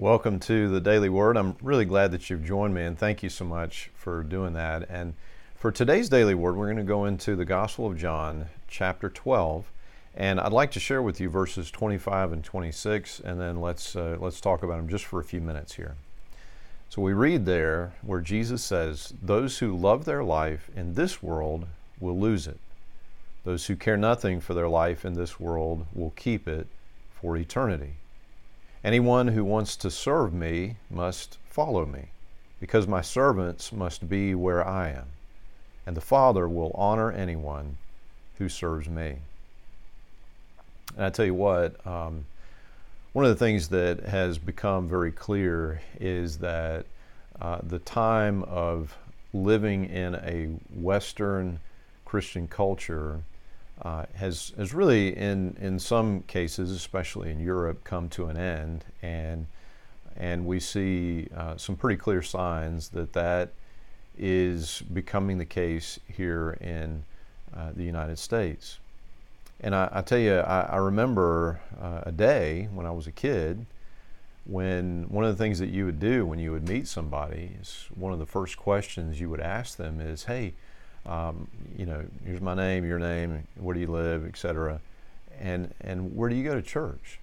Welcome to the Daily Word. I'm really glad that you've joined me, and thank you so much for doing that. And for today's Daily Word, we're going to go into the Gospel of John, chapter 12, and I'd like to share with you verses 25 and 26, and then let's uh, let's talk about them just for a few minutes here. So we read there where Jesus says, "Those who love their life in this world will lose it. Those who care nothing for their life in this world will keep it for eternity." Anyone who wants to serve me must follow me, because my servants must be where I am, and the Father will honor anyone who serves me. And I tell you what, um, one of the things that has become very clear is that uh, the time of living in a Western Christian culture uh, has has really in in some cases, especially in Europe, come to an end, and and we see uh, some pretty clear signs that that is becoming the case here in uh, the United States. And I, I tell you, I, I remember uh, a day when I was a kid when one of the things that you would do when you would meet somebody is one of the first questions you would ask them is, "Hey." Um, you know, here's my name, your name, where do you live, etc. And and where do you go to church?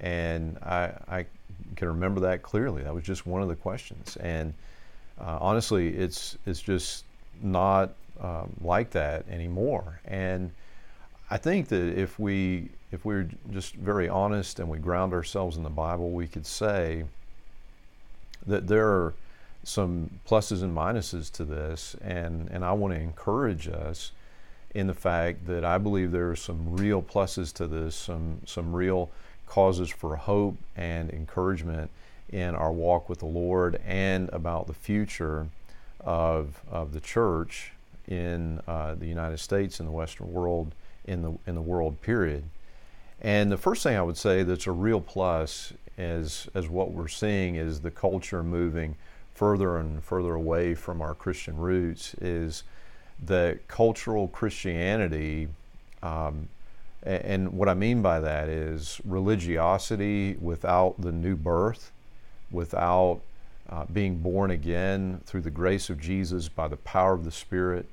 And I I can remember that clearly. That was just one of the questions. And uh, honestly, it's it's just not um, like that anymore. And I think that if we if we're just very honest and we ground ourselves in the Bible, we could say that there are some pluses and minuses to this, and, and I want to encourage us in the fact that I believe there are some real pluses to this, some, some real causes for hope and encouragement in our walk with the Lord and about the future of, of the church in uh, the United States and the Western world in the, in the world period. And the first thing I would say that's a real plus as, as what we're seeing is the culture moving further and further away from our Christian roots is that cultural Christianity, um, and what I mean by that is religiosity without the new birth, without uh, being born again through the grace of Jesus by the power of the Spirit,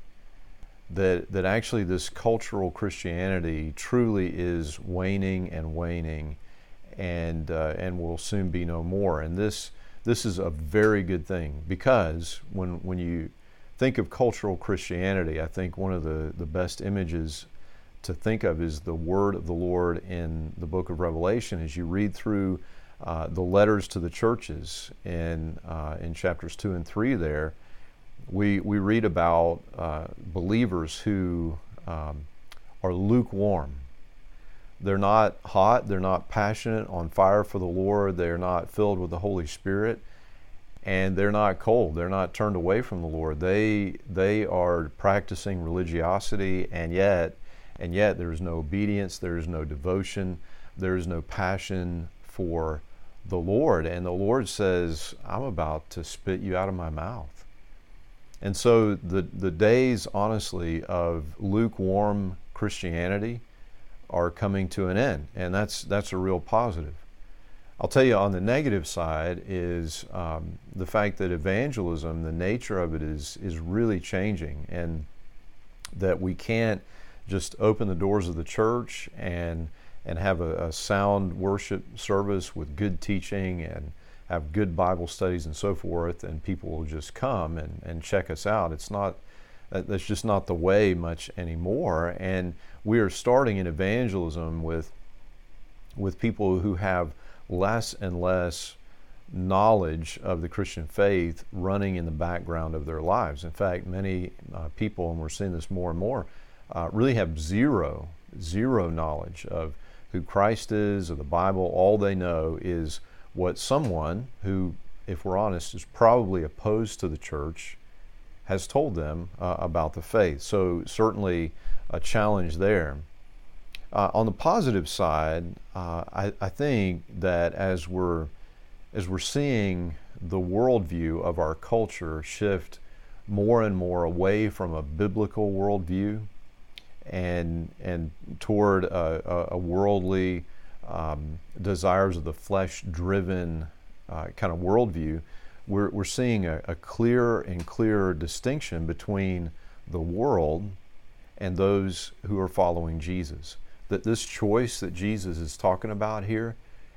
that, that actually this cultural Christianity truly is waning and waning and, uh, and will soon be no more. And this this is a very good thing because when, when you think of cultural Christianity, I think one of the, the best images to think of is the word of the Lord in the book of Revelation. As you read through uh, the letters to the churches in, uh, in chapters 2 and 3 there, we, we read about uh, believers who um, are lukewarm they're not hot, they're not passionate, on fire for the Lord, they're not filled with the Holy Spirit, and they're not cold. They're not turned away from the Lord. They they are practicing religiosity and yet and yet there is no obedience, there is no devotion, there is no passion for the Lord. And the Lord says, I'm about to spit you out of my mouth. And so the, the days, honestly, of lukewarm Christianity, are coming to an end, and that's that's a real positive. I'll tell you on the negative side is um, the fact that evangelism, the nature of it is is really changing, and that we can't just open the doors of the church and and have a, a sound worship service with good teaching and have good Bible studies and so forth, and people will just come and, and check us out. It's not that's just not the way much anymore. And we are starting in evangelism with with people who have less and less knowledge of the Christian faith running in the background of their lives. In fact, many uh, people, and we're seeing this more and more, uh, really have zero, zero knowledge of who Christ is or the Bible. All they know is what someone who, if we're honest, is probably opposed to the church has told them uh, about the faith. So, certainly a challenge there. Uh, on the positive side, uh, I, I, think that as we're as we're seeing the worldview of our culture shift more and more away from a biblical worldview and and toward a, a worldly um, desires of the flesh driven uh, kind of worldview, we're, we're seeing a, a clearer and clearer distinction between the world and those who are following Jesus. That this choice that Jesus is talking about here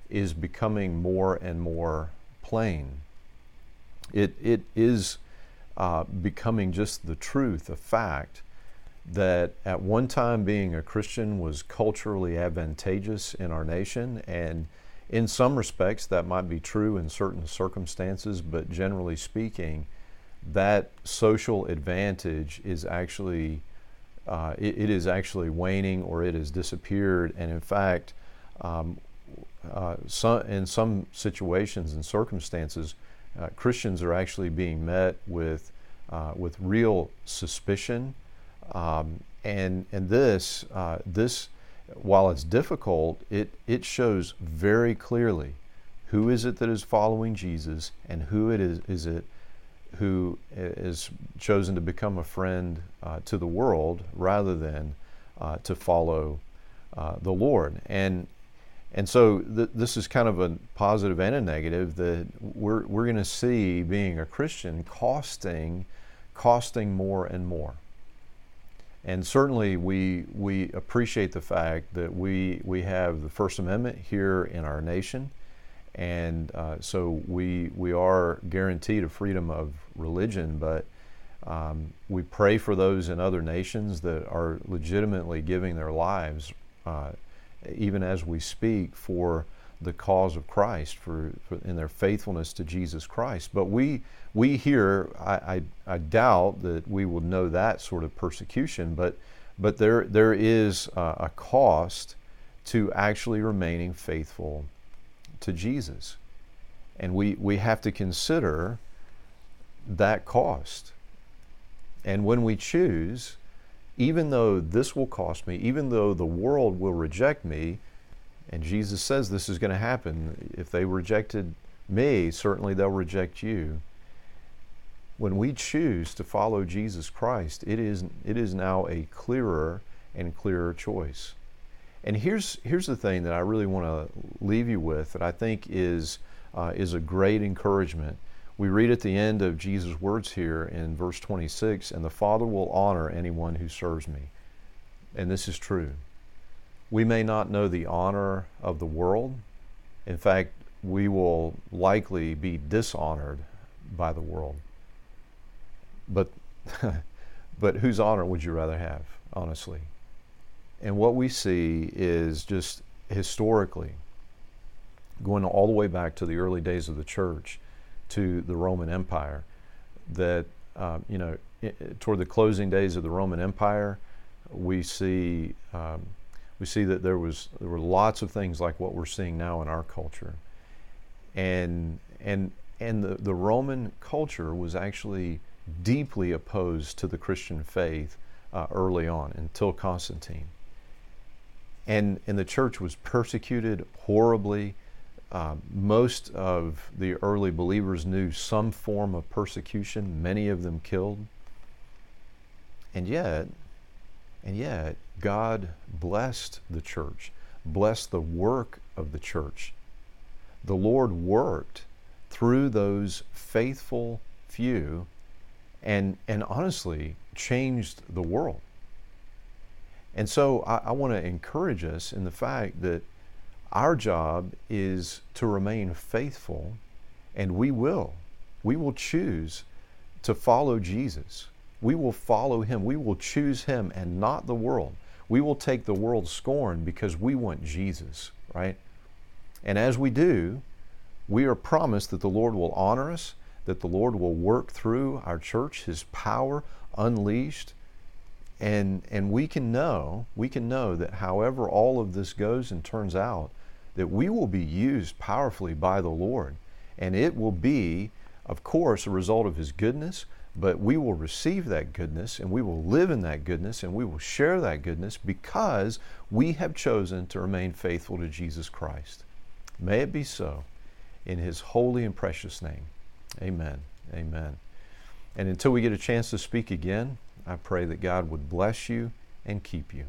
is becoming more and more plain. It, it is uh, becoming just the truth, a fact, that at one time being a Christian was culturally advantageous in our nation. And in some respects, that might be true in certain circumstances, but generally speaking, that social advantage is actually uh, it, it is actually waning or it has disappeared. And in fact, um, uh, some, in some situations and circumstances, uh, Christians are actually being met with, uh, with real suspicion. Um, and, and this, uh, this, while it's difficult, it, it shows very clearly who is it that is following Jesus and who it is, is it who is chosen to become a friend uh, to the world rather than uh, to follow uh, the Lord. And and so th- this is kind of a positive and a negative that we're, we're going to see being a Christian costing, costing more and more. And certainly we, we appreciate the fact that we, we have the First Amendment here in our nation. And uh, so we, we are guaranteed a freedom of religion, but um, we pray for those in other nations that are legitimately giving their lives, uh, even as we speak, for the cause of Christ, for, for, in their faithfulness to Jesus Christ. But we we here, I, I, I, doubt that we will know that sort of persecution, but but there there is a, a cost to actually remaining faithful to Jesus. And we, we have to consider that cost. And when we choose, even though this will cost me, even though the world will reject me, and Jesus says this is going to happen, if they rejected me, certainly they'll reject you. When we choose to follow Jesus Christ, it is, it is now a clearer and clearer choice. And here's, here's the thing that I really want to leave you with that I think is, uh, is a great encouragement. We read at the end of Jesus' words here in verse 26 and the Father will honor anyone who serves me. And this is true. We may not know the honor of the world. In fact, we will likely be dishonored by the world. But, but whose honor would you rather have, honestly? And what we see is just historically, going all the way back to the early days of the church, to the Roman Empire, that, um, you know, toward the closing days of the Roman Empire, we see, um, we see that there, was, there were lots of things like what we're seeing now in our culture. And, and, and the, the Roman culture was actually deeply opposed to the Christian faith uh, early on until Constantine and and the church was persecuted horribly. Uh, most of the early believers knew some form of persecution. Many of them killed, and yet, and yet, God blessed the church, blessed the work of the church. The Lord worked through those faithful few, and and honestly changed the world. And so I, I want to encourage us in the fact that our job is to remain faithful, and we will. We will choose to follow Jesus. We will follow Him. We will choose Him and not the world. We will take the world's scorn because we want Jesus, right? And as we do, we are promised that the Lord will honor us, that the Lord will work through our church, His power unleashed, and and we can know we can know that however all of this goes and turns out that we will be used powerfully by the lord and it will be of course a result of his goodness but we will receive that goodness and we will live in that goodness and we will share that goodness because we have chosen to remain faithful to jesus christ. May it be so in his holy and precious name. Amen. Amen. And until we get a chance to speak again I pray that God would bless you and keep you.